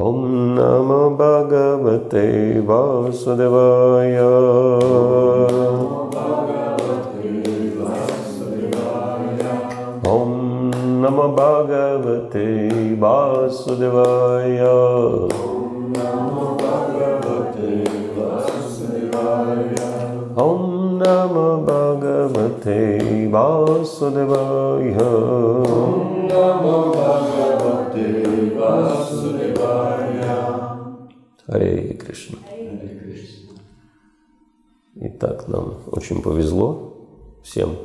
ॐ नमो भगवते वासुदेवाय ॐ नमो भगवते वासुदेवाय ॐ नमो भगवते वासुदेवाय Харе Кришна. Итак, нам очень повезло всем,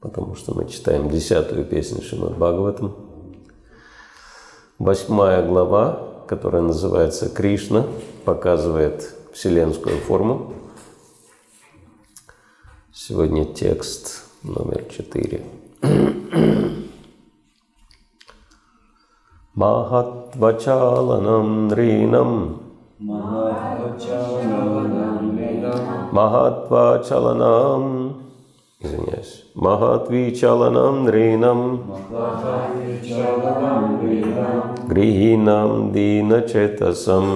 потому что мы читаем десятую песню Шримад Бхагаватам. Восьмая глава, которая называется Кришна, показывает вселенскую форму. Сегодня текст номер четыре. महत्वचालनं रीनं महत्वाचलनं महत्विचलनं रीनं गृहीणां दीनचेतसं।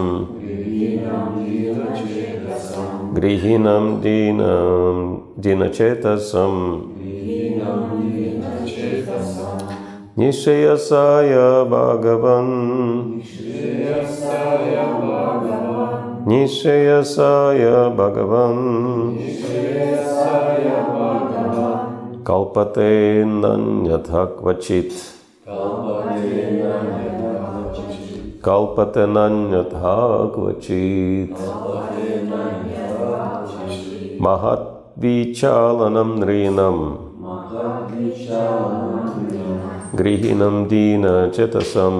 गृहीणां दीनं दीनचेतसम् Nishayasaya Bhagavan Nishayasaya Bhagavan Nishayasaya Bhagavan Nishayasaya Bhagavan Kalpate Nanyatha Kvachit Kalpate Nanyatha Kvachit Kalpate Nanyatha Kvachit Mahat Vichalanam Rinam Mahat Vichalanam Rinam Грихинам गृहिणं दीनचेतसं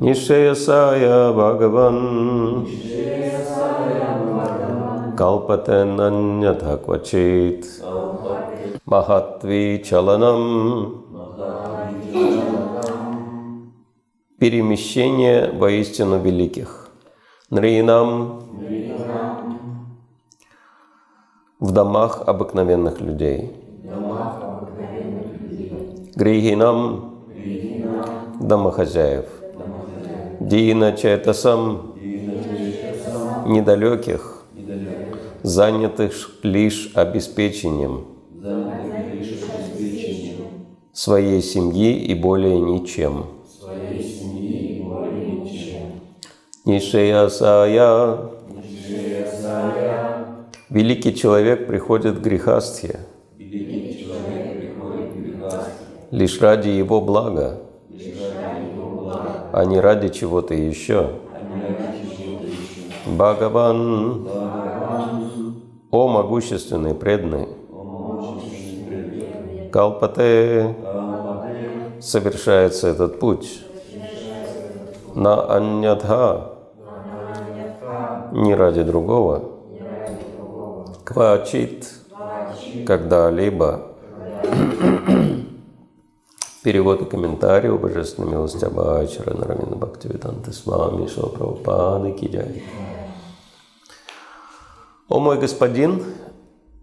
निःश्रेयसाय भगवन् कल्पतनन्यथ क्वचित् Махатви чаланам. Перемещение воистину великих. Нринам. В домах обыкновенных людей. В домах Грихинам домохозяев. Дина Четасам недалеких, занятых лишь обеспечением. Своей семьи и более ничем. Нишеясая Великий человек приходит к грехастхе лишь ради его блага, а не ради чего-то еще. Бхагаван, о могущественный преданный, Калпате. Совершается этот путь. На аннятха, не ради другого, квачит, когда-либо. Перевод и комментарий у Божественной милости Абачара Наравина Бхактивиданты с вами Шилапрабхупады Киджай. О мой господин,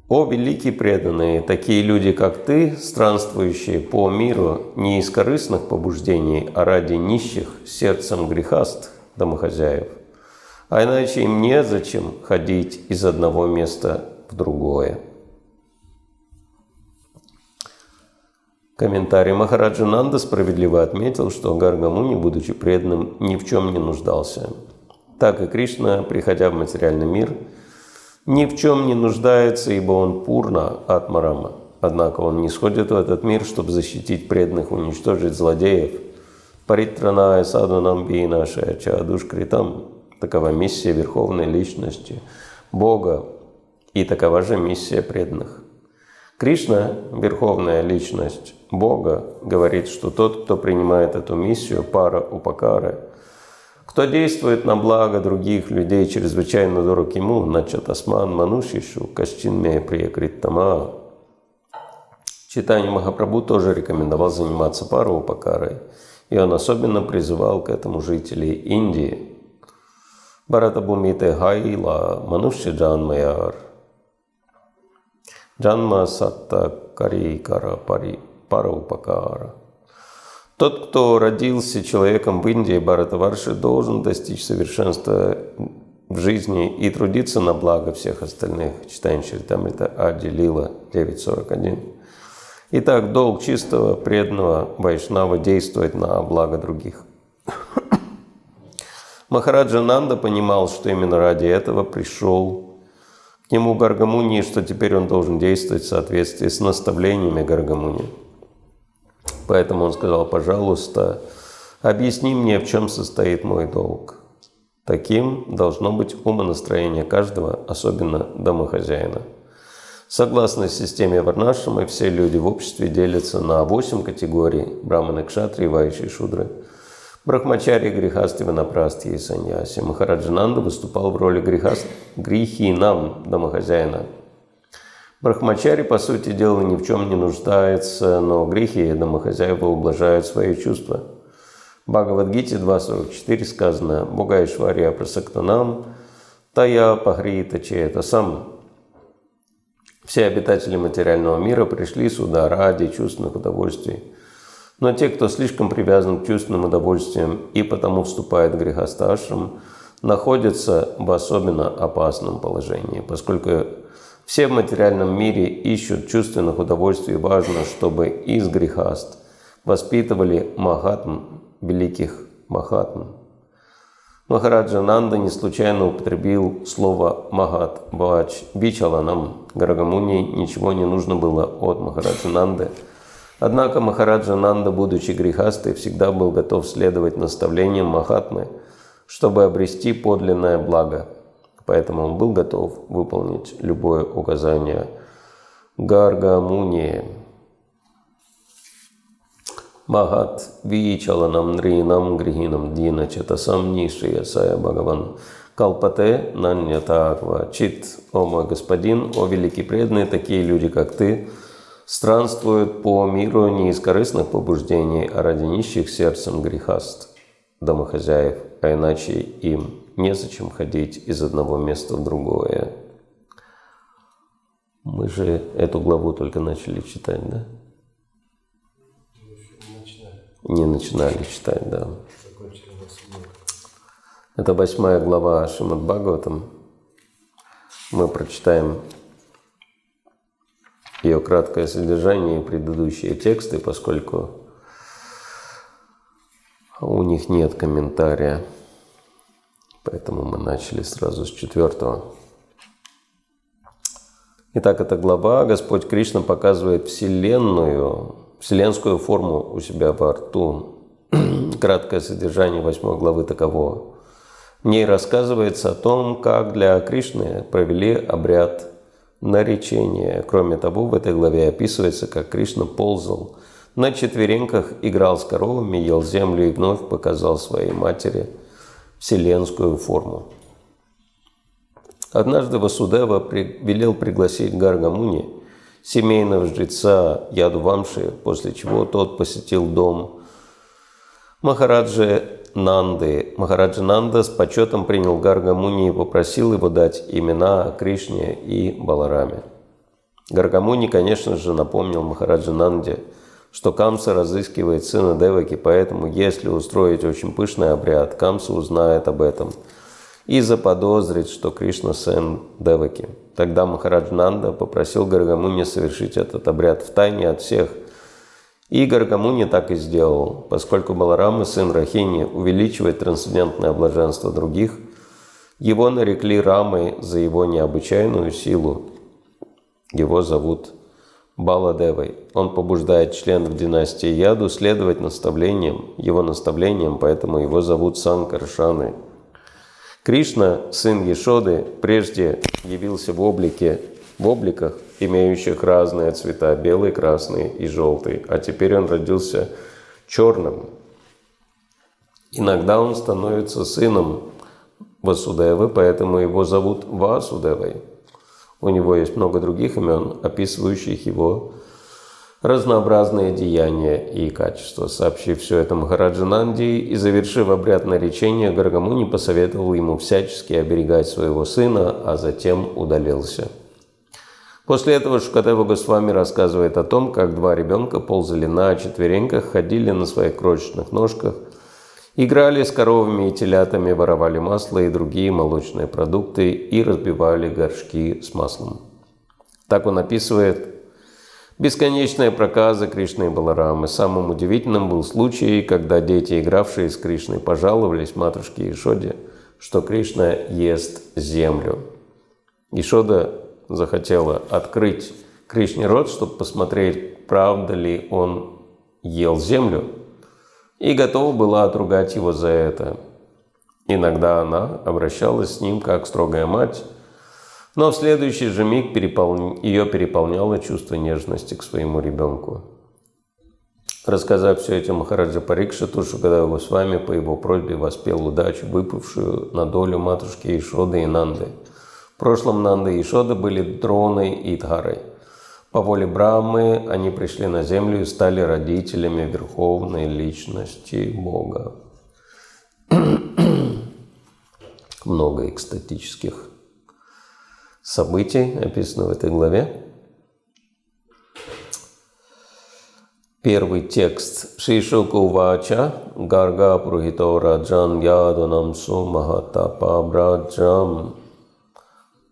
о великие преданные, такие люди, как ты, странствующие по миру не из корыстных побуждений, а ради нищих сердцем грехаст домохозяев, а иначе им незачем ходить из одного места в другое. Комментарий Махараджа Нанда справедливо отметил, что Гаргамуни, будучи преданным, ни в чем не нуждался. Так и Кришна, приходя в материальный мир, ни в чем не нуждается, ибо он пурна атмарама. Однако он не сходит в этот мир, чтобы защитить преданных, уничтожить злодеев. Паритраная садунам бинашая чадушкритам. Такова миссия Верховной Личности, Бога, и такова же миссия преданных. Кришна, Верховная Личность Бога, говорит, что тот, кто принимает эту миссию, пара упакары, кто действует на благо других людей, чрезвычайно дорог ему, начат асман манушишу, кашчинме приякриттама. Читание Махапрабху тоже рекомендовал заниматься пароупакарой, и он особенно призывал к этому жителей Индии. Баратабумите хайла мануши джанмаяр. Джанма сатта карикара пари параупакара. Тот, кто родился человеком в Индии, Бхаратаварши, должен достичь совершенства в жизни и трудиться на благо всех остальных. Читаем Чиртамрита Ади Лила 9.41. Итак, долг чистого, преданного Вайшнава действовать на благо других. Махараджа Нанда понимал, что именно ради этого пришел к нему Гаргамуни, и что теперь он должен действовать в соответствии с наставлениями Гаргамуни. Поэтому он сказал, пожалуйста, объясни мне, в чем состоит мой долг. Таким должно быть умонастроение каждого, особенно домохозяина. Согласно системе Варнашамы, все люди в обществе делятся на восемь категорий – браманы, кшатри, вайши и шудры. Брахмачари, грехасты, ванапрасти и саньяси. Махараджананда выступал в роли грехаст... грехи нам, домохозяина – Брахмачари, по сути дела, ни в чем не нуждается, но грехи домохозяева ублажают свои чувства. В Бхагавадгите 2.44 сказано «Бога Ишвария прасактанам, тая пахрита это сам». Все обитатели материального мира пришли сюда ради чувственных удовольствий. Но те, кто слишком привязан к чувственным удовольствиям и потому вступает в грехосташрам, находятся в особенно опасном положении, поскольку все в материальном мире ищут чувственных удовольствий. Важно, чтобы из грехаст воспитывали махатм, великих махатм. Махараджа Нанда не случайно употребил слово «магат» «бач» «бичаланам». Гарагамуни ничего не нужно было от Махараджа Нанды. Однако Махараджа Нанда, будучи грехастой, всегда был готов следовать наставлениям Махатмы, чтобы обрести подлинное благо – Поэтому он был готов выполнить любое указание Гаргамуни. Махат Вичаланам Нринам Грихинам Дина Чатасам Нишия Сая Бхагаван Калпате Наньятаква Чит, о мой господин, о великий преданный, такие люди, как ты, странствуют по миру не из корыстных побуждений, а ради нищих сердцем грехаст, домохозяев, а иначе им незачем ходить из одного места в другое. Мы же эту главу только начали читать, да? Не начинали читать, да. Это восьмая глава Шимад Бхагаватам. Мы прочитаем ее краткое содержание и предыдущие тексты, поскольку у них нет комментария. Поэтому мы начали сразу с четвертого. Итак, эта глава Господь Кришна показывает вселенную, вселенскую форму у себя во рту. Краткое содержание восьмой главы таково. В ней рассказывается о том, как для Кришны провели обряд наречения. Кроме того, в этой главе описывается, как Кришна ползал на четвереньках, играл с коровами, ел землю и вновь показал своей матери – вселенскую форму. Однажды Васудева велел пригласить Гаргамуни, семейного жреца Ядувамши, после чего тот посетил дом Махараджи Нанды. Махараджа Нанда с почетом принял Гаргамуни и попросил его дать имена Кришне и Балараме. Гаргамуни, конечно же, напомнил Махараджа Нанде – что Камса разыскивает сына Деваки, поэтому если устроить очень пышный обряд, Камса узнает об этом и заподозрит, что Кришна сын Деваки. Тогда Махараджнанда попросил Гаргамуни совершить этот обряд в тайне от всех. И Гаргамуни так и сделал, поскольку Баларама, сын Рахини, увеличивает трансцендентное блаженство других, его нарекли Рамой за его необычайную силу. Его зовут Баладевой. Он побуждает членов династии Яду следовать наставлениям, его наставлениям, поэтому его зовут Санкаршаны. Кришна, сын Ешоды, прежде явился в облике, в обликах, имеющих разные цвета, белый, красный и желтый, а теперь он родился черным. Иногда он становится сыном Васудевы, поэтому его зовут Васудевой. У него есть много других имен, описывающих его разнообразные деяния и качества. Сообщив все это Махараджананди и завершив обряд наречения, Гаргамуни посоветовал ему всячески оберегать своего сына, а затем удалился. После этого Шукадева Госвами рассказывает о том, как два ребенка ползали на четвереньках, ходили на своих крошечных ножках, играли с коровами и телятами, воровали масло и другие молочные продукты и разбивали горшки с маслом. Так он описывает бесконечные проказы Кришны и Баларамы. Самым удивительным был случай, когда дети, игравшие с Кришной, пожаловались матушке Ишоде, что Кришна ест землю. Ишода захотела открыть Кришне рот, чтобы посмотреть, правда ли он ел землю, и готова была отругать его за это. Иногда она обращалась с ним как строгая мать, но в следующий же миг перепол... ее переполняло чувство нежности к своему ребенку. Рассказав все это Махараджа Парикшату, когда его с вами по его просьбе воспел удачу, выпавшую на долю матушки Ишоды и Нанды – в прошлом Нанда и Ишода были Дроной и Дхарой. По воле Брамы они пришли на землю и стали родителями верховной личности Бога. Много экстатических событий описано в этой главе. Первый текст. Шишуку Увача Гарга Прухито Раджан Ядунам Су Махатапа Браджам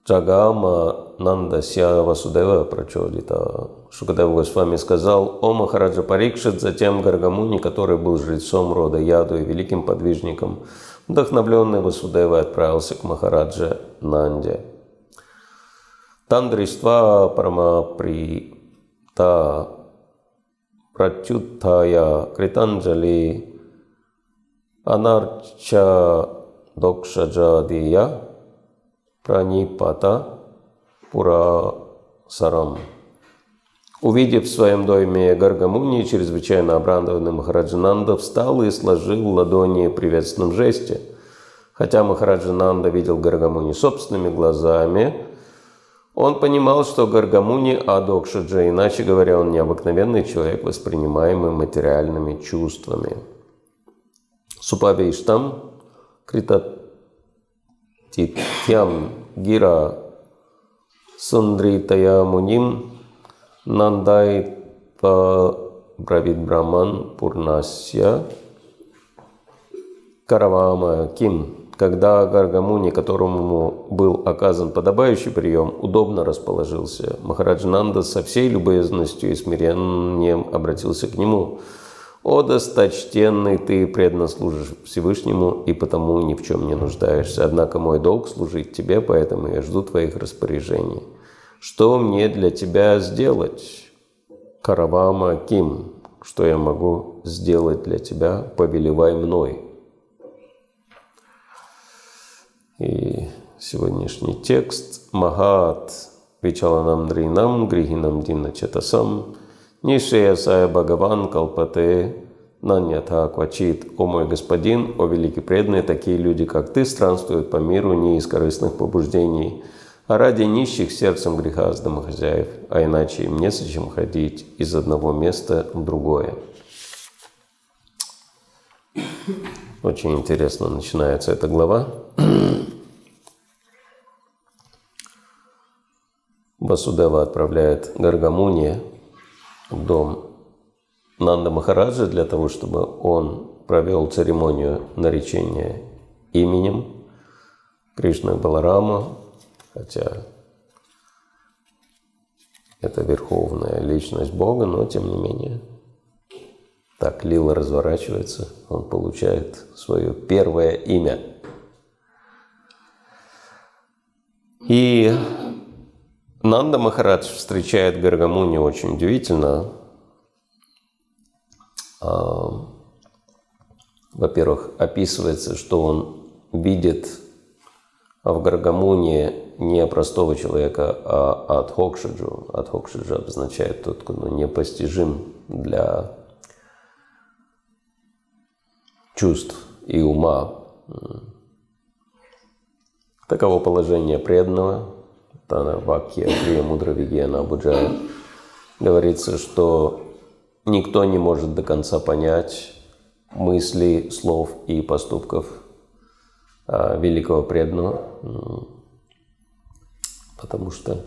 Джагама Нандася Васудева Прачодита. Шукадев Госвами сказал, «О Махараджа Парикшит, затем Гаргамуни, который был жрецом рода Яду и великим подвижником, вдохновленный Васудевой отправился к Махараджа Нанде. Тандриства Парамаприта Пратюттая Кританджали Анарча Докшаджадия Пранипата Пурасарам. Увидев в своем доме Гаргамуни, чрезвычайно обрадованный Махараджананда встал и сложил ладони в приветственном жесте. Хотя Махараджананда видел Гаргамуни собственными глазами, он понимал, что Гаргамуни Адокшаджа, иначе говоря, он необыкновенный человек, воспринимаемый материальными чувствами. Супавиштам Критат Титьям Гира Сундритая Муним Нандай Бравид Браман Пурнасья Каравама Ким, когда Гаргамуни, которому был оказан подобающий прием, удобно расположился, Махараджананда со всей любезностью и смирением обратился к нему – «О, досточтенный, ты преданно Всевышнему и потому ни в чем не нуждаешься. Однако мой долг служить тебе, поэтому я жду твоих распоряжений. Что мне для тебя сделать? Каравама Ким, что я могу сделать для тебя, повелевай мной». И сегодняшний текст Махат Вичаланам Дринам Грихинам Дина Четасам Нишеясая Бхагаван Калпате Наньята Квачит, о мой господин, о великий преданный, такие люди, как ты, странствуют по миру не из корыстных побуждений, а ради нищих сердцем греха с домохозяев, а иначе им не зачем ходить из одного места в другое. Очень интересно начинается эта глава. Васудева отправляет Гаргамуния дом Нанда Махараджа для того, чтобы он провел церемонию наречения именем Кришны Баларама, хотя это верховная личность Бога, но тем не менее так Лила разворачивается, он получает свое первое имя. Нанда Махарадж встречает Гаргамуни очень удивительно. А, во-первых, описывается, что он видит в Гаргамуне не простого человека, а Адхокшаджу. Адхокшаджа обозначает тот, кто ну, непостижим для чувств и ума. Таково положение преданного, Тана Вакья, Крия Мудра Вигьяна Абуджая, говорится, что никто не может до конца понять мысли, слов и поступков а, великого преданного, потому что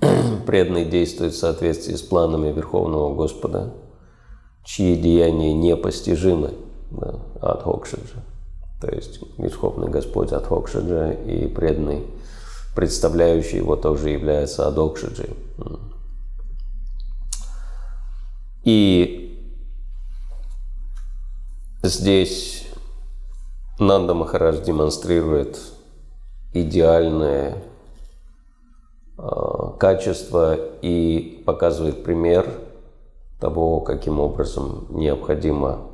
преданный действует в соответствии с планами Верховного Господа, чьи деяния непостижимы, да, Адхокшаджа. То есть Верховный Господь Адхокшаджа и преданный, представляющий его, тоже является Адокшаджей. И здесь Нанда Махарадж демонстрирует идеальное э, качество и показывает пример того, каким образом необходимо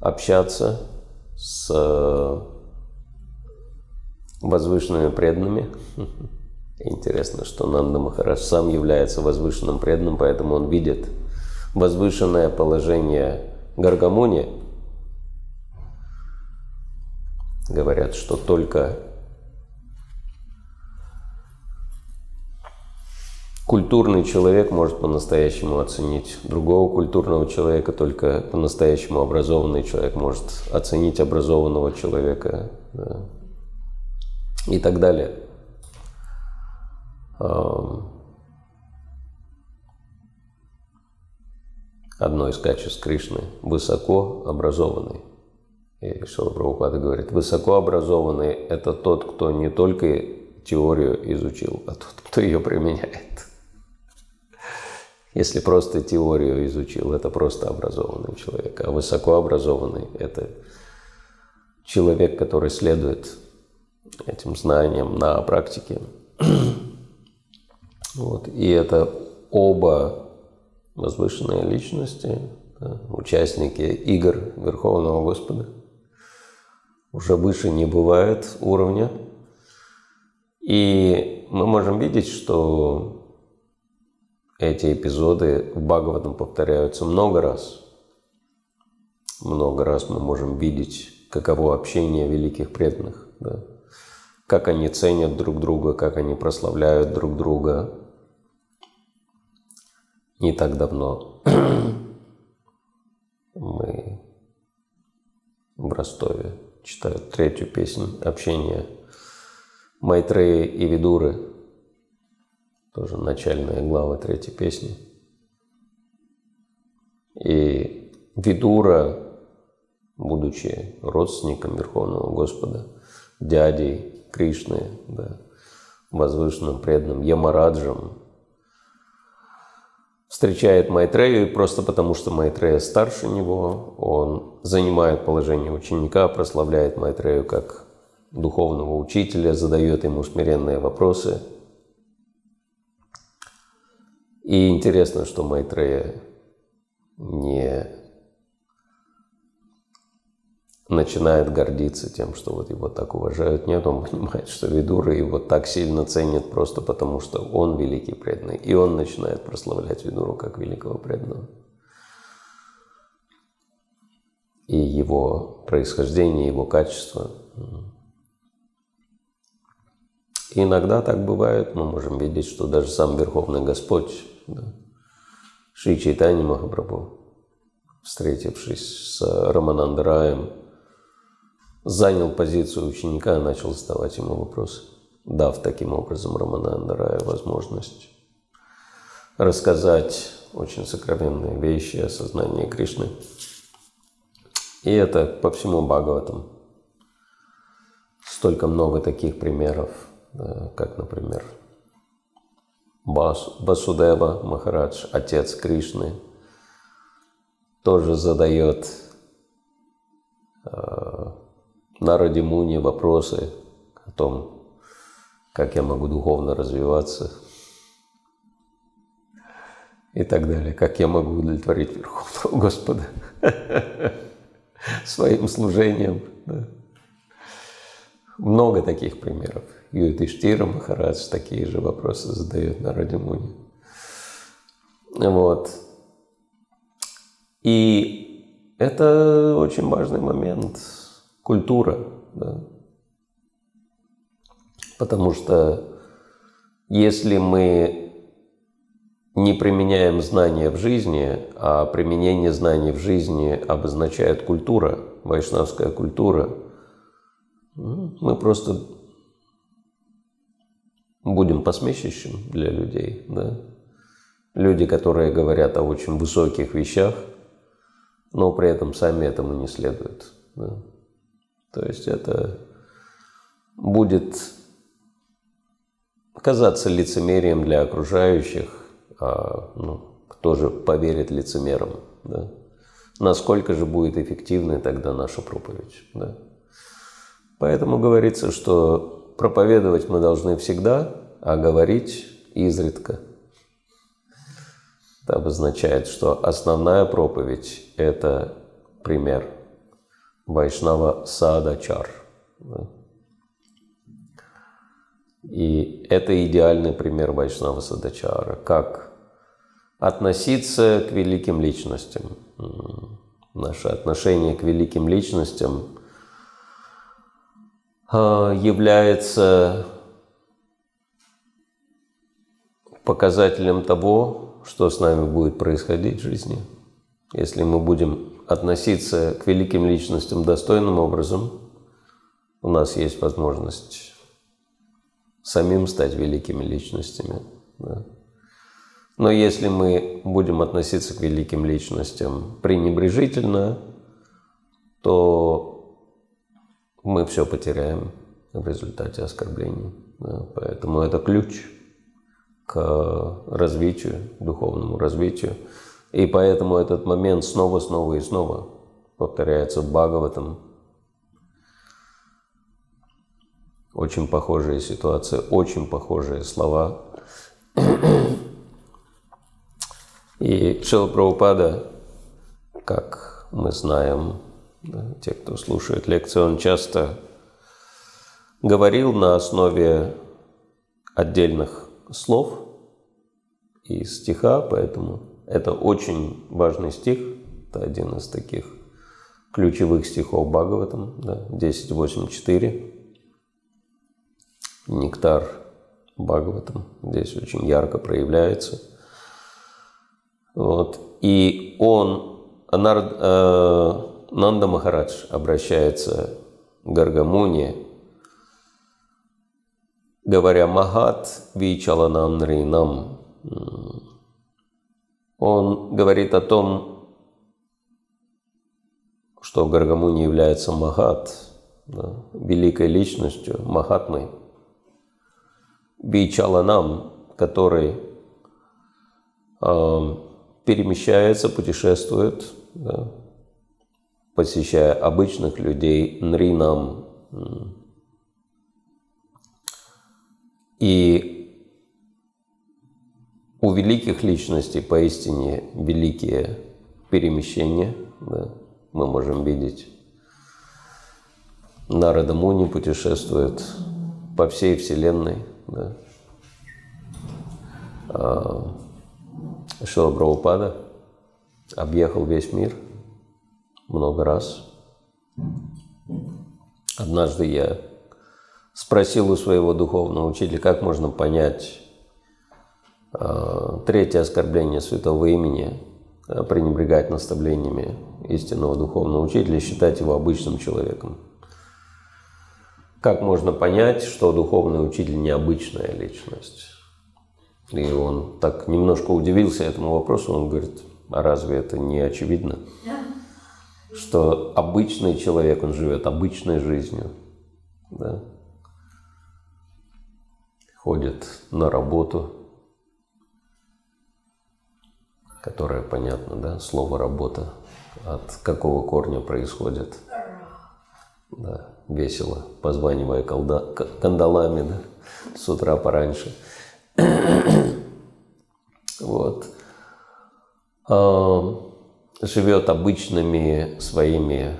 общаться с возвышенными преданными. Интересно, что Нанда Махарадж сам является возвышенным преданным, поэтому он видит возвышенное положение Гаргамуни. Говорят, что только культурный человек может по-настоящему оценить другого культурного человека, только по-настоящему образованный человек может оценить образованного человека да. И так далее. Одно из качеств Кришны – высоко образованный. И Шила говорит, высоко образованный – это тот, кто не только теорию изучил, а тот, кто ее применяет. Если просто теорию изучил, это просто образованный человек. А высокообразованный – это человек, который следует этим знаниям на практике. Вот. И это оба возвышенные личности, да, участники игр Верховного Господа. Уже выше не бывает уровня. И мы можем видеть, что эти эпизоды в Бхагаватам повторяются много раз. Много раз мы можем видеть, каково общение великих преданных, да? Как они ценят друг друга, как они прославляют друг друга. Не так давно мы в Ростове читают третью песню общения Майтреи и Видуры – тоже начальная глава третьей песни. И Видура, будучи родственником Верховного Господа, дядей Кришны, да, возвышенным преданным Ямараджем, встречает Майтрею, просто потому что Майтрея старше него, он занимает положение ученика, прославляет Майтрею как духовного учителя, задает ему смиренные вопросы – и интересно, что Майтрея не начинает гордиться тем, что вот его так уважают. Нет, он понимает, что Видура его так сильно ценит просто потому, что он великий преданный. И он начинает прославлять Видуру как великого преданного. И его происхождение, его качество – и иногда так бывает, мы можем видеть, что даже сам Верховный Господь, да, Шри Чайтани Махапрабху, встретившись с Раманандараем, занял позицию ученика и начал задавать ему вопросы, дав таким образом Раманандараю возможность рассказать очень сокровенные вещи о сознании Кришны. И это по всему Бхагаватам. Столько много таких примеров – как, например, Бас, Басудева Махарадж, отец Кришны, тоже задает Наради Муни вопросы о том, как я могу духовно развиваться и так далее, как я могу удовлетворить Верховного Господа своим служением. Много таких примеров. Юдиштира Махарадж такие же вопросы задает на Радимуне. Вот. И это очень важный момент. Культура. Да? Потому что если мы не применяем знания в жизни, а применение знаний в жизни обозначает культура, вайшнавская культура, мы просто будем посмешищем для людей, да? Люди, которые говорят о очень высоких вещах, но при этом сами этому не следуют. Да? То есть это будет казаться лицемерием для окружающих, а ну, кто же поверит лицемерам? Да? Насколько же будет эффективной тогда наша проповедь? Да? Поэтому говорится, что проповедовать мы должны всегда, а говорить изредка. Это обозначает, что основная проповедь – это пример Вайшнава Садачар. Да? И это идеальный пример Вайшнава Садачара, как относиться к великим личностям. Наше отношение к великим личностям а, является показателем того, что с нами будет происходить в жизни. Если мы будем относиться к великим личностям достойным образом, у нас есть возможность самим стать великими личностями. Да. Но если мы будем относиться к великим личностям пренебрежительно, то мы все потеряем в результате оскорблений. Да. Поэтому это ключ к развитию, духовному развитию. И поэтому этот момент снова, снова и снова повторяется в Бхагаватам, Очень похожая ситуация, очень похожие слова. И Шила Прабхупада, как мы знаем, да, те, кто слушает лекции, он часто говорил на основе отдельных слов и стиха, поэтому это очень важный стих, это один из таких ключевых стихов Бхагаватам, да, 10.8.4 нектар Бхагаватам здесь очень ярко проявляется. Вот. И он, Нар, э, Нанда Махарадж обращается к Гаргамуне, говоря «Махат вичаланам нринам». Он говорит о том, что Гаргамуни является Махат, да, великой личностью, Махатмой – Бичаланам, который э, перемещается, путешествует, да, посещая обычных людей, нринам. И у великих личностей поистине великие перемещения. Да, мы можем видеть Нарада Муни путешествует по всей Вселенной – да. А, Шила Прабхупада объехал весь мир много раз. Однажды я спросил у своего духовного учителя, как можно понять третье оскорбление святого имени, э, пренебрегать наставлениями истинного духовного учителя и считать его обычным человеком. Как можно понять, что духовный учитель необычная личность? И он так немножко удивился этому вопросу, он говорит, а разве это не очевидно? Что обычный человек, он живет обычной жизнью, да? ходит на работу, которая понятно, да, слово работа, от какого корня происходит. Да весело, позванивая колда, кандалами да, с утра пораньше. вот. А, живет обычными своими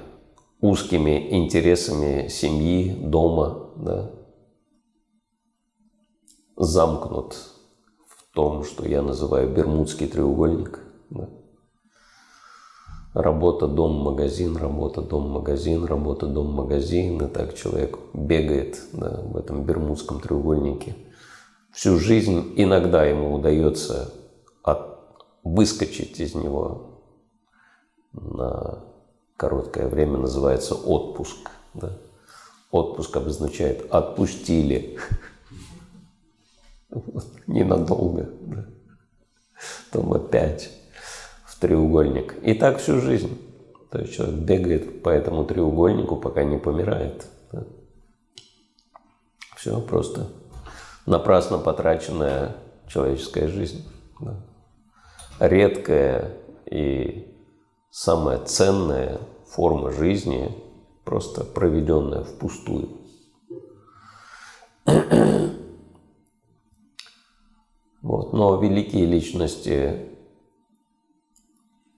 узкими интересами семьи, дома, да. замкнут том, что я называю Бермудский треугольник. Да. Работа, дом, магазин, работа, дом, магазин, работа, дом, магазин. И так человек бегает да, в этом бермудском треугольнике. Всю жизнь иногда ему удается от, выскочить из него на короткое время, называется отпуск. Да. Отпуск обозначает «отпустили». Ненадолго. Да. Потом опять в треугольник. И так всю жизнь. То есть человек бегает по этому треугольнику, пока не помирает. Да. Все просто напрасно потраченная человеческая жизнь. Да. Редкая и самая ценная форма жизни, просто проведенная впустую. Вот. Но великие личности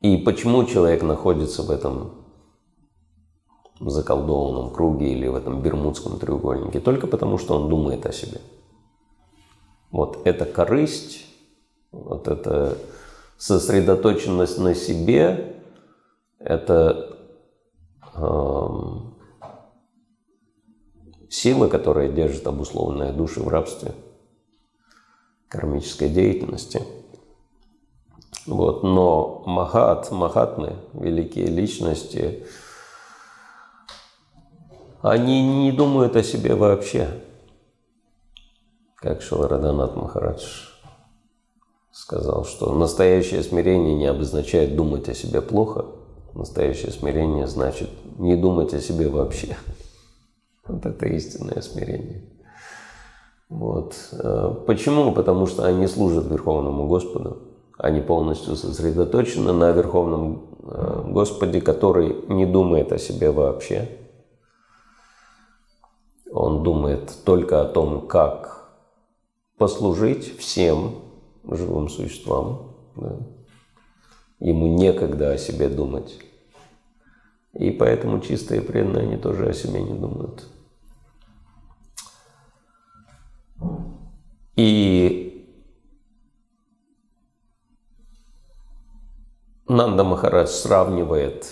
и почему человек находится в этом заколдованном круге или в этом бермудском треугольнике? Только потому, что он думает о себе. Вот эта корысть, вот эта сосредоточенность на себе, это э, сила, которая держит обусловленные души в рабстве кармической деятельности – вот. Но Махат, Махатмы, великие личности, они не думают о себе вообще. Как Шилараданат Махарадж сказал, что настоящее смирение не обозначает думать о себе плохо. Настоящее смирение значит не думать о себе вообще. Вот это истинное смирение. Вот. Э, почему? Потому что они служат Верховному Господу они полностью сосредоточены на Верховном э, Господе, который не думает о себе вообще. Он думает только о том, как послужить всем живым существам. Да. Ему некогда о себе думать. И поэтому чистые преданные, они тоже о себе не думают. И Нанда Махарадж сравнивает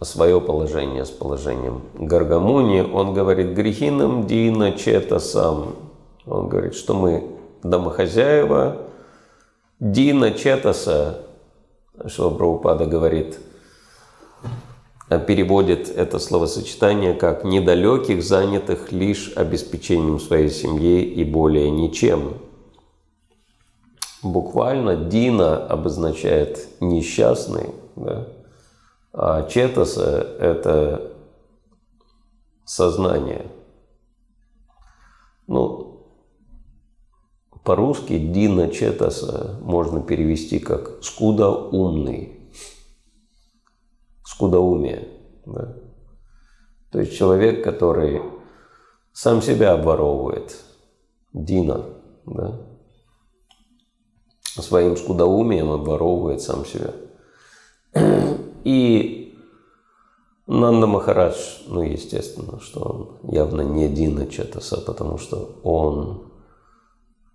свое положение с положением Гаргамуни. Он говорит, грехинам дина чета сам. Он говорит, что мы домохозяева, дина четаса, что Прабхупада говорит, переводит это словосочетание как «недалеких, занятых лишь обеспечением своей семьи и более ничем». Буквально Дина обозначает несчастный, да? а Четаса – это сознание. Ну, по-русски Дина Четаса можно перевести как «скудоумный», «скудоумие». Да? То есть человек, который сам себя обворовывает, Дина, да? своим скудоумием обворовывает сам себя. И Нанда Махарадж, ну, естественно, что он явно не Дина Четаса, потому что он,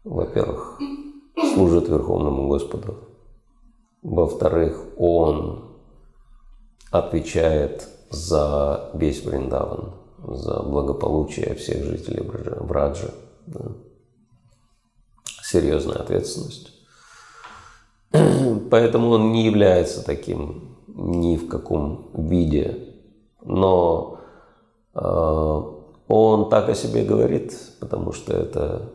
во-первых, служит Верховному Господу. Во-вторых, он отвечает за весь Вриндаван, за благополучие всех жителей Браджа. Да. Серьезная ответственность. Поэтому он не является таким ни в каком виде. Но э, он так о себе говорит, потому что это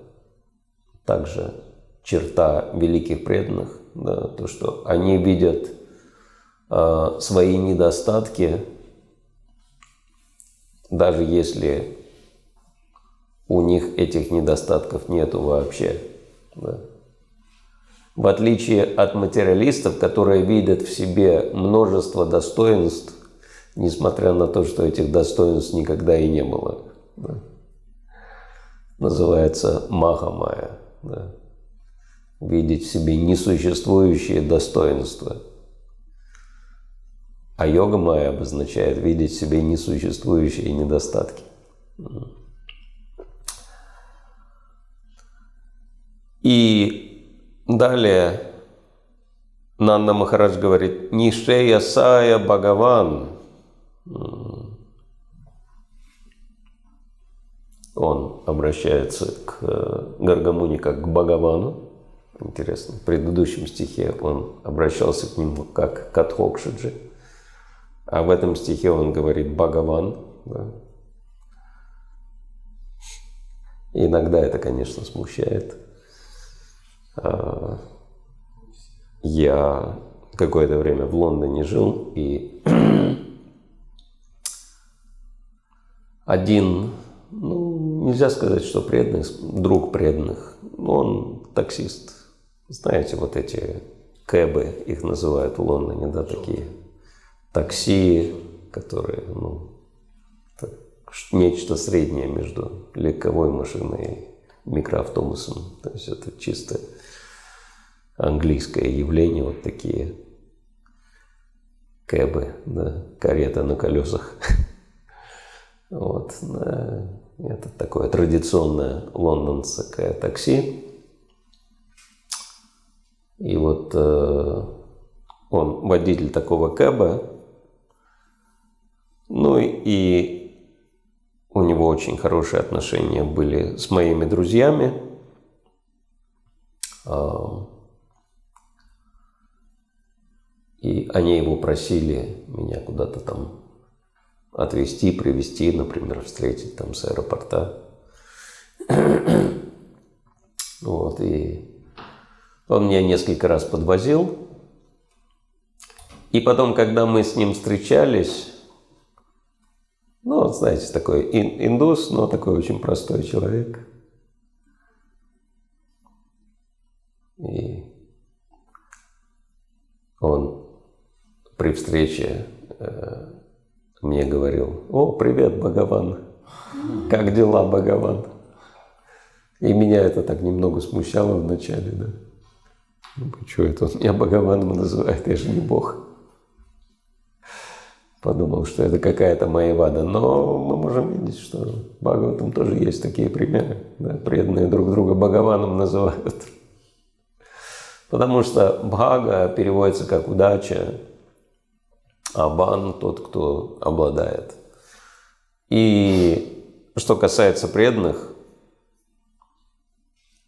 также черта великих преданных, да, то, что они видят свои недостатки, даже если у них этих недостатков нету вообще. Да в отличие от материалистов, которые видят в себе множество достоинств, несмотря на то, что этих достоинств никогда и не было. Да. Называется Махамая. Да. Видеть в себе несуществующие достоинства. А йога майя обозначает видеть в себе несуществующие недостатки. И Далее Нанда Махарадж говорит, Нишея Сая Бхагаван. Он обращается к э, Гаргамуни как к Бхагавану. Интересно, в предыдущем стихе он обращался к нему как к Адхокшиджи, а в этом стихе он говорит Бхагаван. Да. Иногда это, конечно, смущает. А, я какое-то время в Лондоне жил, и один, ну, нельзя сказать, что преданный, друг преданных, он таксист. Знаете, вот эти кэбы, их называют в Лондоне, да, такие такси, которые, ну, нечто среднее между легковой машиной и микроавтобусом. То есть это чисто английское явление, вот такие кэбы, да, карета на колесах. Вот, это такое традиционное лондонское такси. И вот э, он водитель такого кэба, ну и у него очень хорошие отношения были с моими друзьями. А, и они его просили меня куда-то там отвезти, привезти, например, встретить там с аэропорта. Вот, и он меня несколько раз подвозил. И потом, когда мы с ним встречались, ну, знаете, такой индус, но такой очень простой человек. И он при встрече э, мне говорил, о, привет, Богован, как дела, Богован? И меня это так немного смущало вначале, да. Ну, что это он меня Богованом называет, я же не Бог подумал, что это какая-то Маевада. Но мы можем видеть, что в Бхагаватам тоже есть такие примеры. Да? Преданные друг друга Бхагаваном называют. Потому что Бхага переводится как удача, а Бан – тот, кто обладает. И что касается преданных,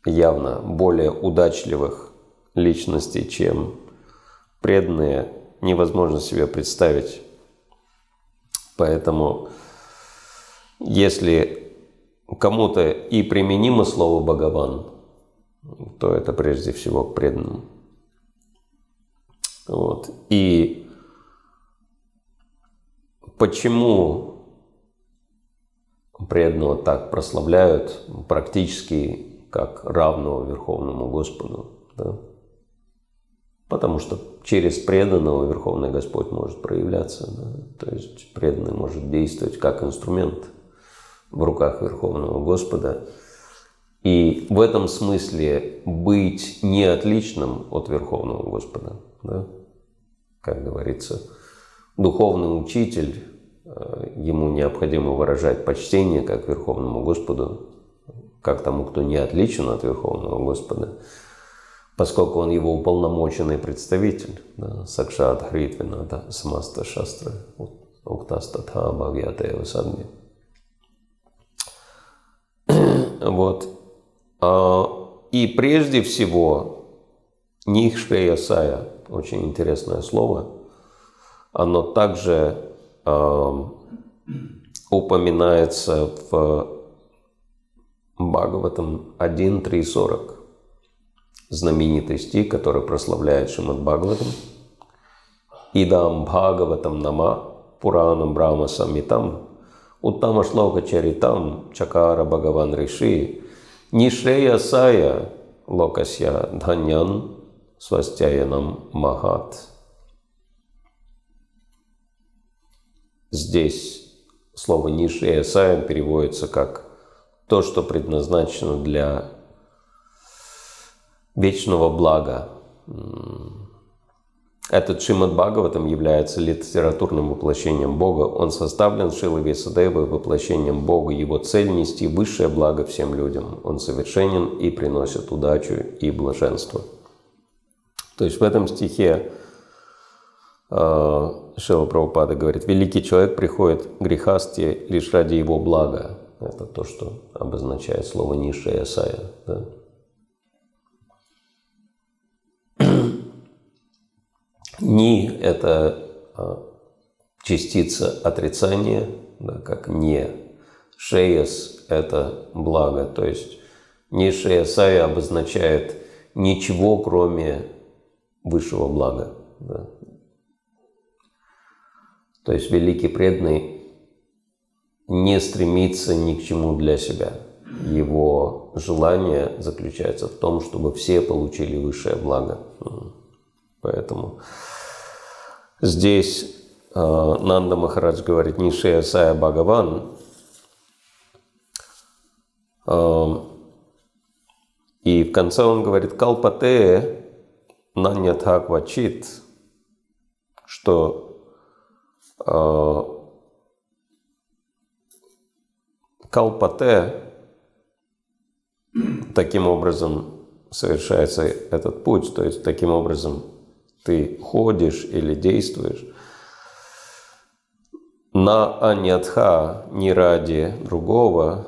явно более удачливых личностей, чем преданные, невозможно себе представить Поэтому, если кому-то и применимо слово «Бхагаван», то это прежде всего к преданным. Вот. И почему преданного так прославляют практически как равного Верховному Господу? Да? Потому что через преданного Верховный Господь может проявляться. Да? То есть преданный может действовать как инструмент в руках Верховного Господа. И в этом смысле быть не отличным от Верховного Господа. Да? Как говорится, духовный учитель, э, ему необходимо выражать почтение как Верховному Господу, как тому, кто не отличен от Верховного Господа – поскольку он его уполномоченный представитель, да, Сакшат Хритвинада Самаста Шастра, Уктастатха Бхавьята Садми. Вот. А, и прежде всего, Нихшрея Сая, очень интересное слово, оно также э, упоминается в Бхагаватам 1.3.40 знаменитый стих, который прославляет Шимад Бхагаватам. Идам Бхагаватам Нама Пуранам Брахма Самитам Уттама Шлока Чаритам Чакара Бхагаван Риши Нишрея Сая Локасья Дханьян Свастяянам Махат. Здесь слово Нишрея Сая переводится как то, что предназначено для вечного блага. Этот Шимад Бхагаватам является литературным воплощением Бога. Он составлен Шилой Весадевой воплощением Бога. Его цель – нести высшее благо всем людям. Он совершенен и приносит удачу и блаженство. То есть в этом стихе э, Шила Прабхупада говорит, великий человек приходит к грехасти лишь ради его блага. Это то, что обозначает слово Ниша Сая. Да? Ни – это а, частица отрицания, да, как не. Шеяс – это благо, то есть не шеясая обозначает ничего, кроме высшего блага. Да. То есть великий преданный не стремится ни к чему для себя. Его желание заключается в том, чтобы все получили высшее благо. Поэтому здесь э, Нанда Махарадж говорит «Нишея Сая Бхагаван», э, и в конце он говорит «Калпате нанятхаквачит», что э, Калпате таким образом совершается этот путь, то есть таким образом ты ходишь или действуешь на аньятха не ради другого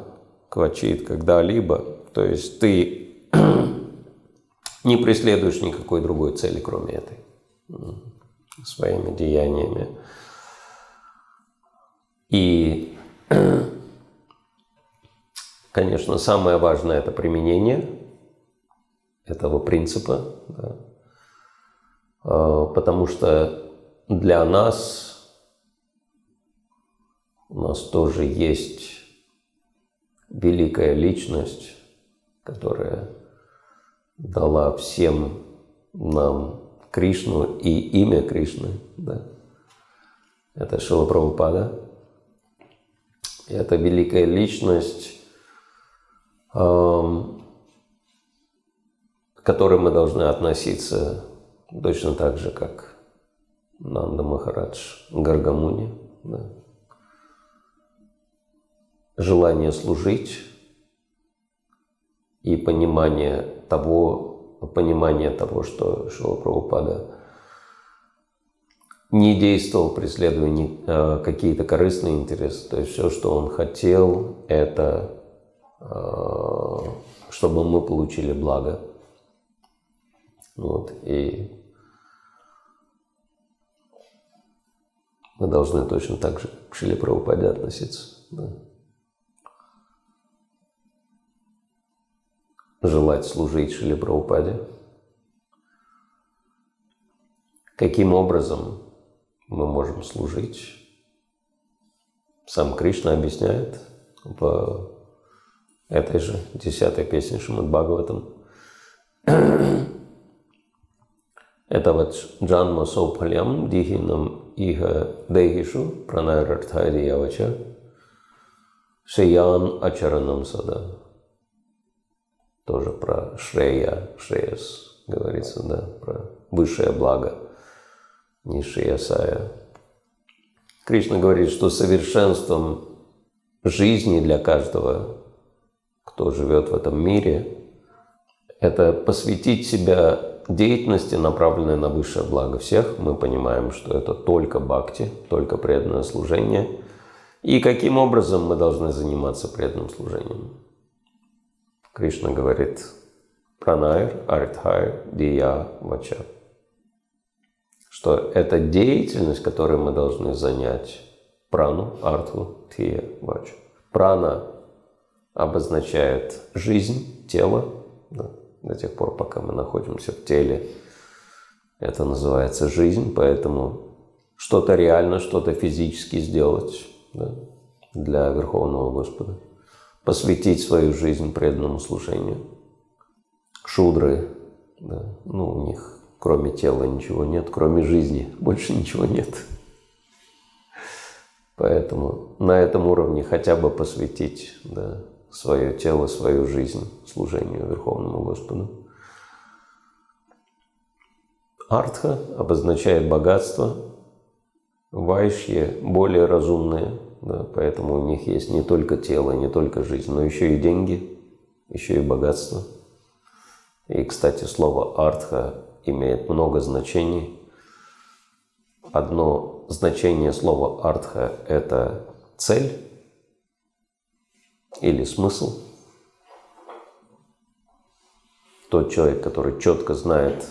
квачит когда-либо, то есть ты не преследуешь никакой другой цели, кроме этой, своими деяниями. И Конечно, самое важное – это применение этого принципа, да. А, потому что для нас у нас тоже есть великая личность, которая дала всем нам Кришну и имя Кришны. Да? Это Шила Прабхупада. Это великая личность к которым мы должны относиться точно так же, как Нанда Махарадж Гаргамуни. Да. Желание служить и понимание того, понимание того, что Шила Прабхупада не действовал, преследуя э, какие-то корыстные интересы. То есть все, что он хотел, это Э, чтобы мы получили благо. Вот, и мы должны точно так же к Шиле Прабхупаде относиться. Да. Желать служить Шиле Прабхупаде. Каким образом мы можем служить? Сам Кришна объясняет в этой же десятой песни Шимад Бхагаватам. Это вот Джанма Сопалям Дихинам Иха Дехишу Пранайрартхайди Явача Шиян Ачаранам Сада. Тоже про Шрея, Шреяс говорится, да, про высшее благо, не Шреясая. Кришна говорит, что совершенством жизни для каждого кто живет в этом мире, это посвятить себя деятельности, направленной на высшее благо всех. Мы понимаем, что это только бхакти, только преданное служение. И каким образом мы должны заниматься преданным служением? Кришна говорит пранайр, аритхайр, дия, вача. Что это деятельность, которой мы должны занять прану, артху, тия, вача. Прана обозначает жизнь, тело, да, до тех пор, пока мы находимся в теле. Это называется жизнь, поэтому что-то реально, что-то физически сделать да, для Верховного Господа. Посвятить свою жизнь преданному служению. Шудры, да, ну, у них кроме тела ничего нет, кроме жизни больше ничего нет. Поэтому на этом уровне хотя бы посвятить да, свое тело, свою жизнь служению Верховному Господу. Артха обозначает богатство, вайшье более разумные, да, поэтому у них есть не только тело, не только жизнь, но еще и деньги, еще и богатство. И, кстати, слово артха имеет много значений. Одно значение слова артха – это цель, или смысл. Тот человек, который четко знает,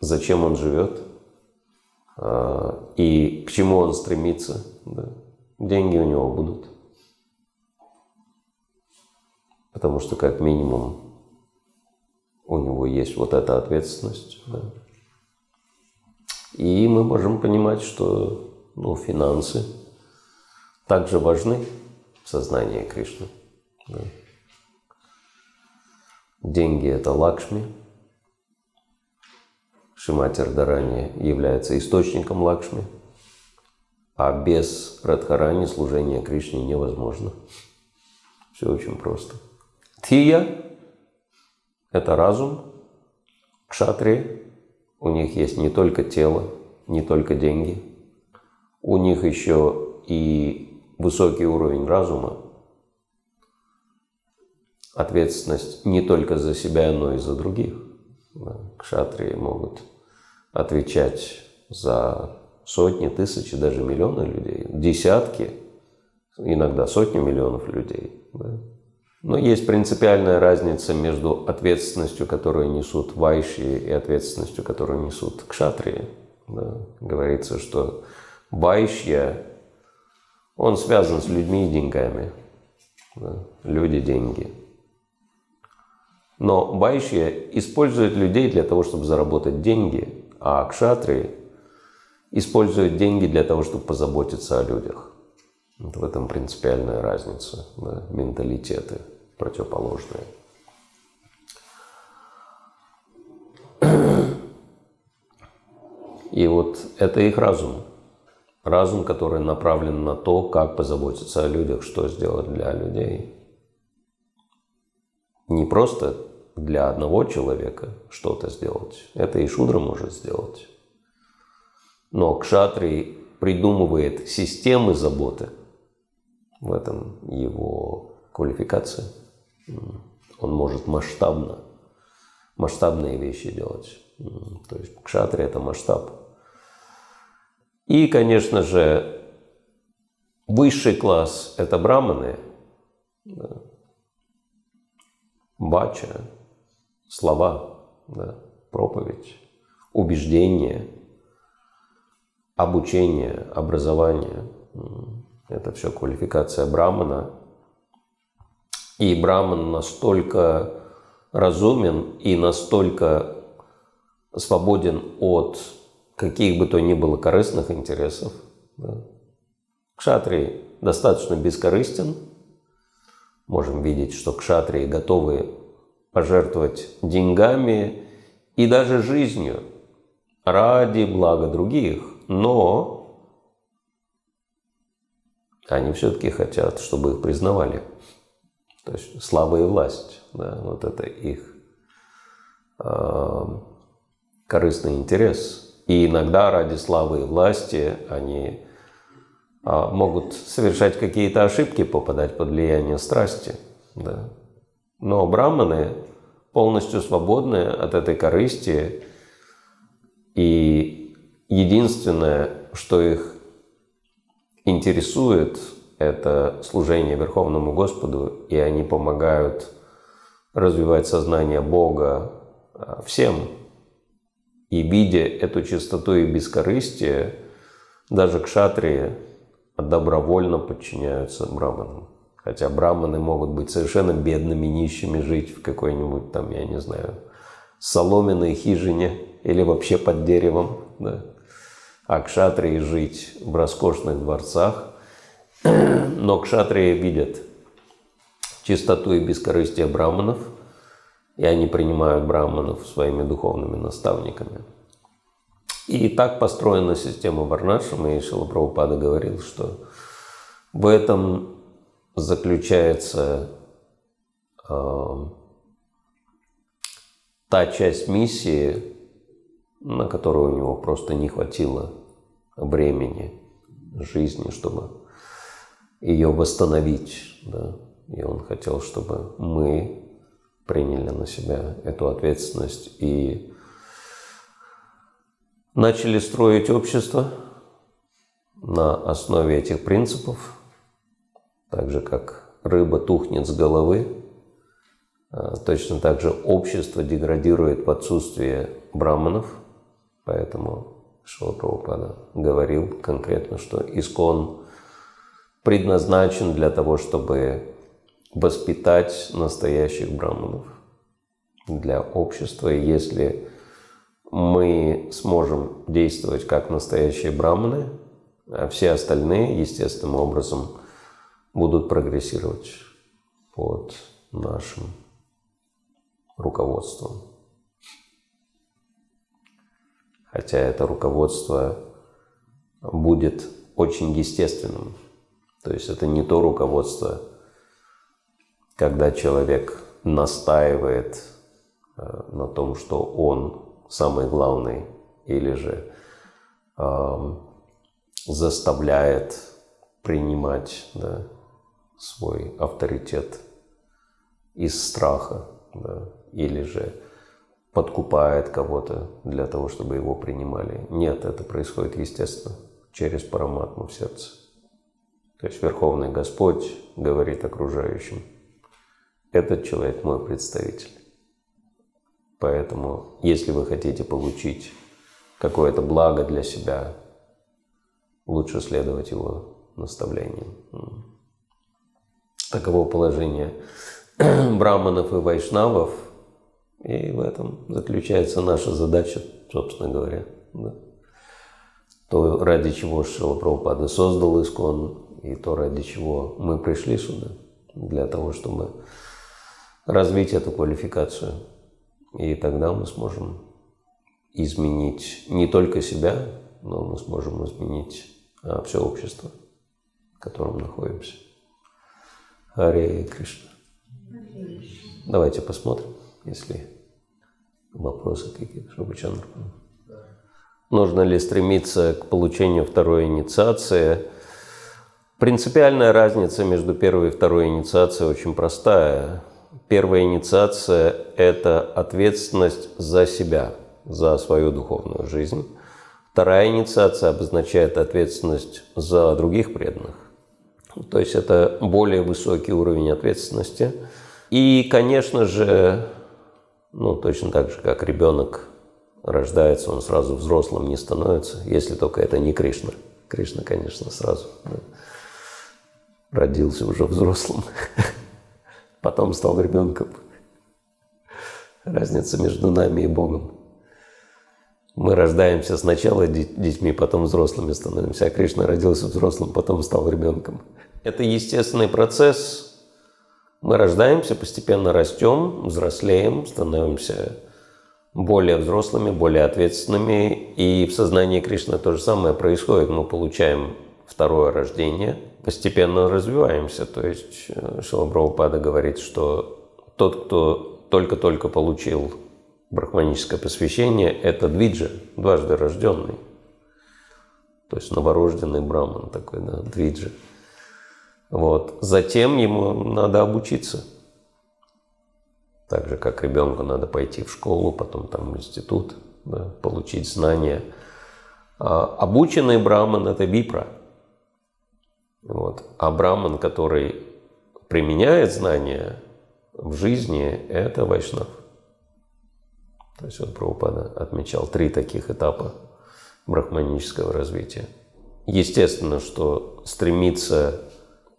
зачем он живет а, и к чему он стремится, да, деньги у него будут. Потому что как минимум у него есть вот эта ответственность. Да. И мы можем понимать, что ну, финансы также важны в сознании Кришны. Да. Деньги – это лакшми. Шимати Радharani является источником лакшми. А без Радхарани служение Кришне невозможно. Все очень просто. Тия – это разум. Кшатри – у них есть не только тело, не только деньги. У них еще и высокий уровень разума, ответственность не только за себя, но и за других. Кшатрии могут отвечать за сотни, тысячи, даже миллионы людей, десятки, иногда сотни миллионов людей. Но есть принципиальная разница между ответственностью, которую несут вайши, и ответственностью, которую несут кшатрии. Говорится, что вайшья, он связан с людьми и деньгами. Да. Люди – деньги. Но Байшья использует людей для того, чтобы заработать деньги, а кшатри используют деньги для того, чтобы позаботиться о людях. Вот в этом принципиальная разница, да, менталитеты противоположные. И вот это их разум. Разум, который направлен на то, как позаботиться о людях, что сделать для людей. Не просто для одного человека что-то сделать. Это и Шудра может сделать. Но Кшатри придумывает системы заботы. В этом его квалификация. Он может масштабно, масштабные вещи делать. То есть Кшатри – это масштаб. И, конечно же, высший класс – это браманы, бача, слова, да, проповедь, убеждение, обучение, образование. Это все квалификация брамана. И браман настолько разумен и настолько свободен от каких бы то ни было корыстных интересов. Да. Кшатрий достаточно бескорыстен. Можем видеть, что кшатрии готовы пожертвовать деньгами и даже жизнью ради блага других, но они все-таки хотят, чтобы их признавали. То есть слава и власть, да, вот это их э, корыстный интерес. И иногда ради славы и власти они э, могут совершать какие-то ошибки, попадать под влияние страсти. Да. Но браманы полностью свободны от этой корысти, и единственное, что их интересует, это служение Верховному Господу, и они помогают развивать сознание Бога а, всем. И видя эту чистоту и бескорыстие, даже кшатрии добровольно подчиняются браманам. Хотя браманы могут быть совершенно бедными, нищими, жить в какой-нибудь там, я не знаю, соломенной хижине или вообще под деревом. Да. А кшатрии жить в роскошных дворцах. Но кшатрии видят чистоту и бескорыстие браманов, и они принимают браманов своими духовными наставниками. И так построена система Варнашама, и Шила Прабхупада говорил, что в этом заключается э, та часть миссии, на которую у него просто не хватило времени, жизни, чтобы ее восстановить. Да? И он хотел, чтобы мы приняли на себя эту ответственность и начали строить общество на основе этих принципов – так же, как рыба тухнет с головы, а, точно так же общество деградирует в отсутствие браманов, поэтому Шила говорил конкретно, что искон предназначен для того, чтобы воспитать настоящих браманов. для общества. И если мы сможем действовать как настоящие браманы, а все остальные естественным образом будут прогрессировать под нашим руководством. Хотя это руководство будет очень естественным. То есть это не то руководство, когда человек настаивает э, на том, что он самый главный, или же э, заставляет принимать да, свой авторитет из страха, да, или же подкупает кого-то для того, чтобы его принимали. Нет, это происходит естественно, через параматму в сердце. То есть Верховный Господь говорит окружающим, этот человек мой представитель. Поэтому, если вы хотите получить какое-то благо для себя, лучше следовать его наставлениям. Таково положение браманов и вайшнавов, и в этом заключается наша задача, собственно говоря. Да. То, ради чего Шила Прабхупада создал Искон, и то, ради чего мы пришли сюда, для того, чтобы развить эту квалификацию – и тогда мы сможем изменить не только себя, но мы сможем изменить а, все общество, в котором находимся. Харе Кришна. Давайте посмотрим, если вопросы какие-то, чтобы Нужно ли стремиться к получению второй инициации? Принципиальная разница между первой и второй инициацией очень простая. Первая инициация – это ответственность за себя, за свою духовную жизнь. Вторая инициация обозначает ответственность за других преданных. То есть это более высокий уровень ответственности. И, конечно же, ну, точно так же, как ребенок рождается, он сразу взрослым не становится, если только это не Кришна. Кришна, конечно, сразу родился уже взрослым. потом стал ребенком. Разница между нами и Богом. Мы рождаемся сначала детьми, потом взрослыми становимся, а Кришна родился взрослым, потом стал ребенком. Это естественный процесс. Мы рождаемся, постепенно растем, взрослеем, становимся более взрослыми, более ответственными. И в сознании Кришны то же самое происходит. Мы получаем второе рождение, постепенно развиваемся. То есть э, Шила Прабхупада говорит, что тот, кто только-только получил брахманическое посвящение, это двиджа, дважды рожденный. То есть новорожденный браман такой, да, двиджа. Вот. Затем ему надо обучиться. Так же, как ребенку надо пойти в школу, потом там в институт, да, получить знания. А обученный браман – это випра – вот. А браман, который применяет знания в жизни, это вайшнав. То есть вот Прабхупада отмечал три таких этапа брахманического развития. Естественно, что стремиться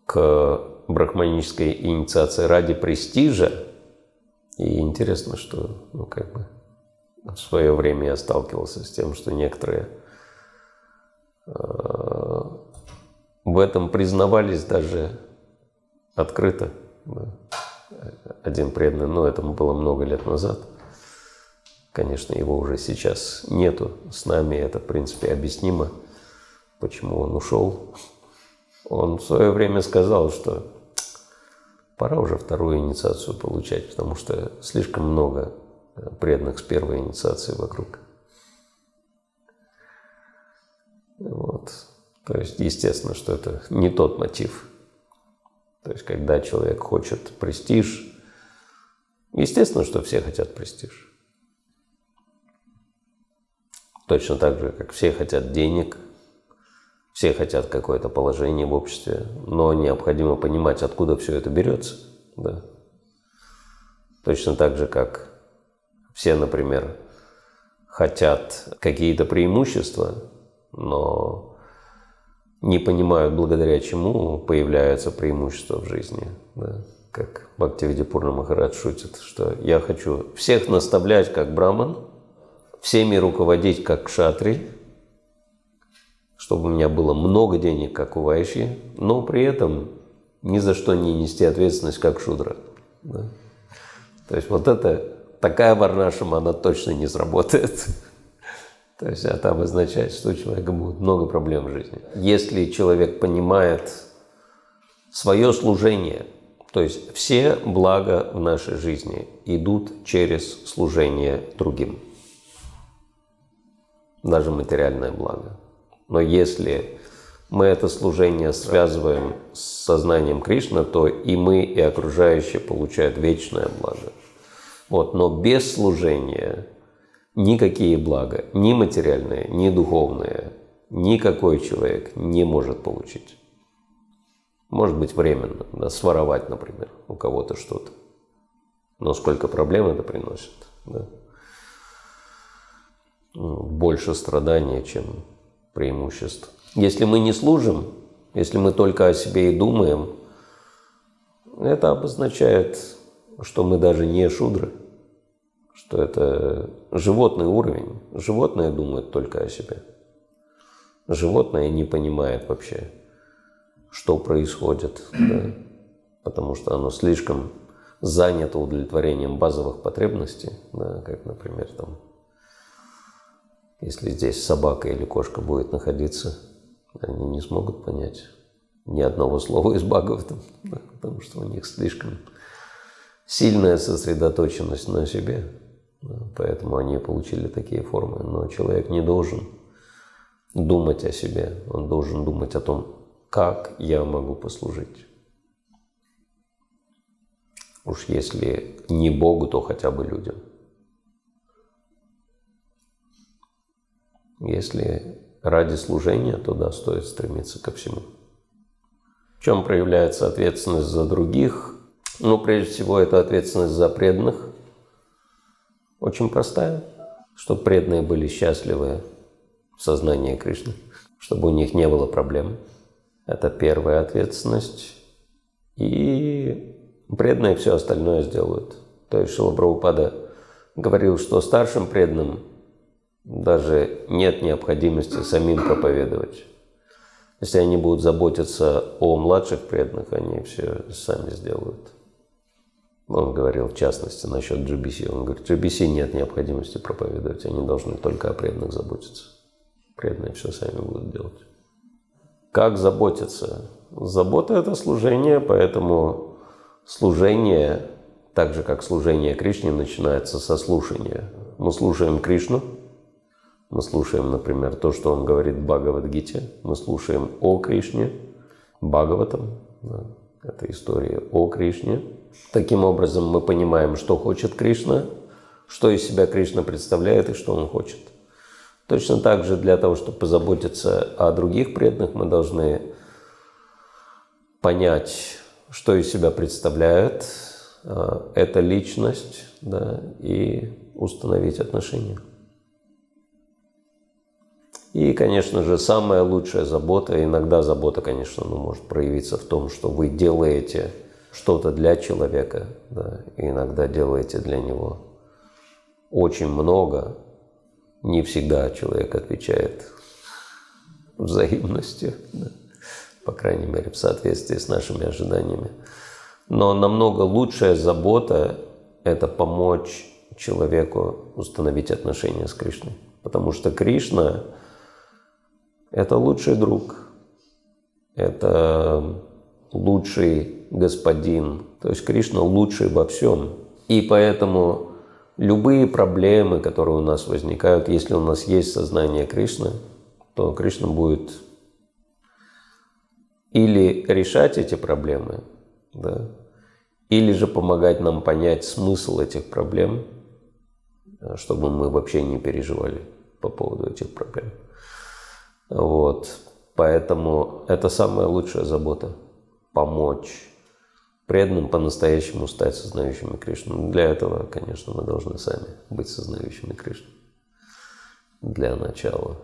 к брахманической инициации ради престижа, и интересно, что ну, как бы в свое время я сталкивался с тем, что некоторые э, в этом признавались даже открыто. Один преданный, но этому было много лет назад. Конечно, его уже сейчас нету с нами, это, в принципе, объяснимо, почему он ушел. Он в свое время сказал, что пора уже вторую инициацию получать, потому что слишком много преданных с первой инициацией вокруг. Вот. То есть, естественно, что это не тот мотив. То есть, когда человек хочет престиж, естественно, что все хотят престиж. Точно так же, как все хотят денег, все хотят какое-то положение в обществе, но необходимо понимать, откуда все это берется. Да? Точно так же, как все, например, хотят какие-то преимущества, но не понимают, благодаря чему появляются преимущества в жизни. Да? как Бхактивидипурна Махарадж шутит, что я хочу всех наставлять как браман, всеми руководить как шатри, чтобы у меня было много денег, как у вайши, но при этом ни за что не нести ответственность, как шудра. Да? То есть вот это, такая варнашама, она точно не сработает. То есть это обозначает, что у человека будет много проблем в жизни. Если человек понимает свое служение, то есть все блага в нашей жизни идут через служение другим, даже материальное благо. Но если мы это служение связываем с сознанием Кришны, то и мы, и окружающие получают вечное благо. Вот, но без служения никакие блага, ни материальные, ни духовные, никакой человек не может получить. Может быть временно, да, своровать, например, у кого-то что-то. Но сколько проблем это приносит. Да? Больше страдания, чем преимуществ. Если мы не служим, если мы только о себе и думаем, это обозначает, что мы даже не шудры, что это животный уровень. Животное думает только о себе. Животное не понимает вообще, что происходит, да? потому что оно слишком занято удовлетворением базовых потребностей, да? как, например, там, если здесь собака или кошка будет находиться они не смогут понять ни одного слова из Бхагаватам, да, потому что у них слишком сильная сосредоточенность на себе, поэтому они получили такие формы. Но человек не должен думать о себе, он должен думать о том, как я могу послужить. Уж если не Богу, то хотя бы людям. Если ради служения, то да, стоит стремиться ко всему. В чем проявляется ответственность за других? Ну, прежде всего, это ответственность за преданных. Очень простая. Чтобы преданные были счастливы в сознании Кришны, чтобы у них не было проблем. Это первая ответственность. И преданные все остальное сделают. То есть Шила Прабхупада говорил, что старшим преданным даже нет необходимости самим проповедовать. Если они будут заботиться о младших преданных, они все сами сделают. Он говорил, в частности, насчет GBC. Он говорит, GBC нет необходимости проповедовать, они должны только о преданных заботиться. Преданные все сами будут делать. Как заботиться? Забота – это служение, поэтому служение, так же как служение Кришне, начинается со слушания. Мы слушаем Кришну – мы слушаем, например, то, что он говорит в Бхагавадгите. Мы слушаем о Кришне, Бхагаватам. Да, это история о Кришне. Таким образом, мы понимаем, что хочет Кришна, что из себя Кришна представляет и что он хочет. Точно так же для того, чтобы позаботиться о других преданных, мы должны понять, что из себя представляет э, эта личность, да, и установить отношения. И, конечно же, самая лучшая забота, иногда забота, конечно, ну, может проявиться в том, что вы делаете что-то для человека, да, и иногда делаете для него очень много. Не всегда человек отвечает взаимностью, да, по крайней мере, в соответствии с нашими ожиданиями. Но намного лучшая забота – это помочь человеку установить отношения с Кришной. Потому что Кришна это лучший друг, это лучший господин. То есть Кришна лучший во всем. И поэтому любые проблемы, которые у нас возникают, если у нас есть сознание Кришны, то Кришна будет или решать эти проблемы, да, или же помогать нам понять смысл этих проблем, чтобы мы вообще не переживали по поводу этих проблем. Вот. Поэтому это самая лучшая забота – помочь преданным по-настоящему стать сознающими Кришну. Для этого, конечно, мы должны сами быть сознающими Кришну. Для начала.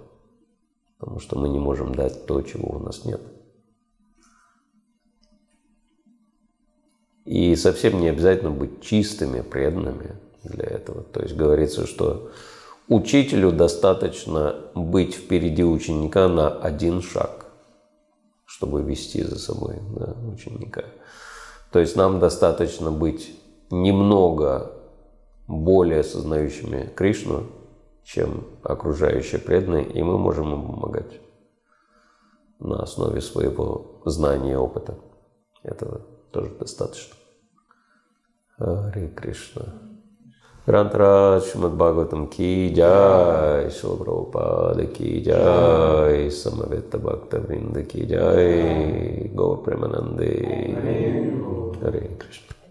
Потому что мы не можем дать то, чего у нас нет. И совсем не обязательно быть чистыми, преданными для этого. То есть говорится, что учителю достаточно быть впереди ученика на один шаг, чтобы вести за собой да, ученика. То есть нам достаточно быть немного более осознающими Кришну, чем окружающие преданные, и мы можем им помогать на основе своего знания и опыта. Этого тоже достаточно. Харе Кришна. ग्रंथराज श्रीमद्भागवतम की जाय शोभ्रोपाद की जाय समवेत भक्तवृंद की जाय गौर प्रेमानंदे हरे कृष्ण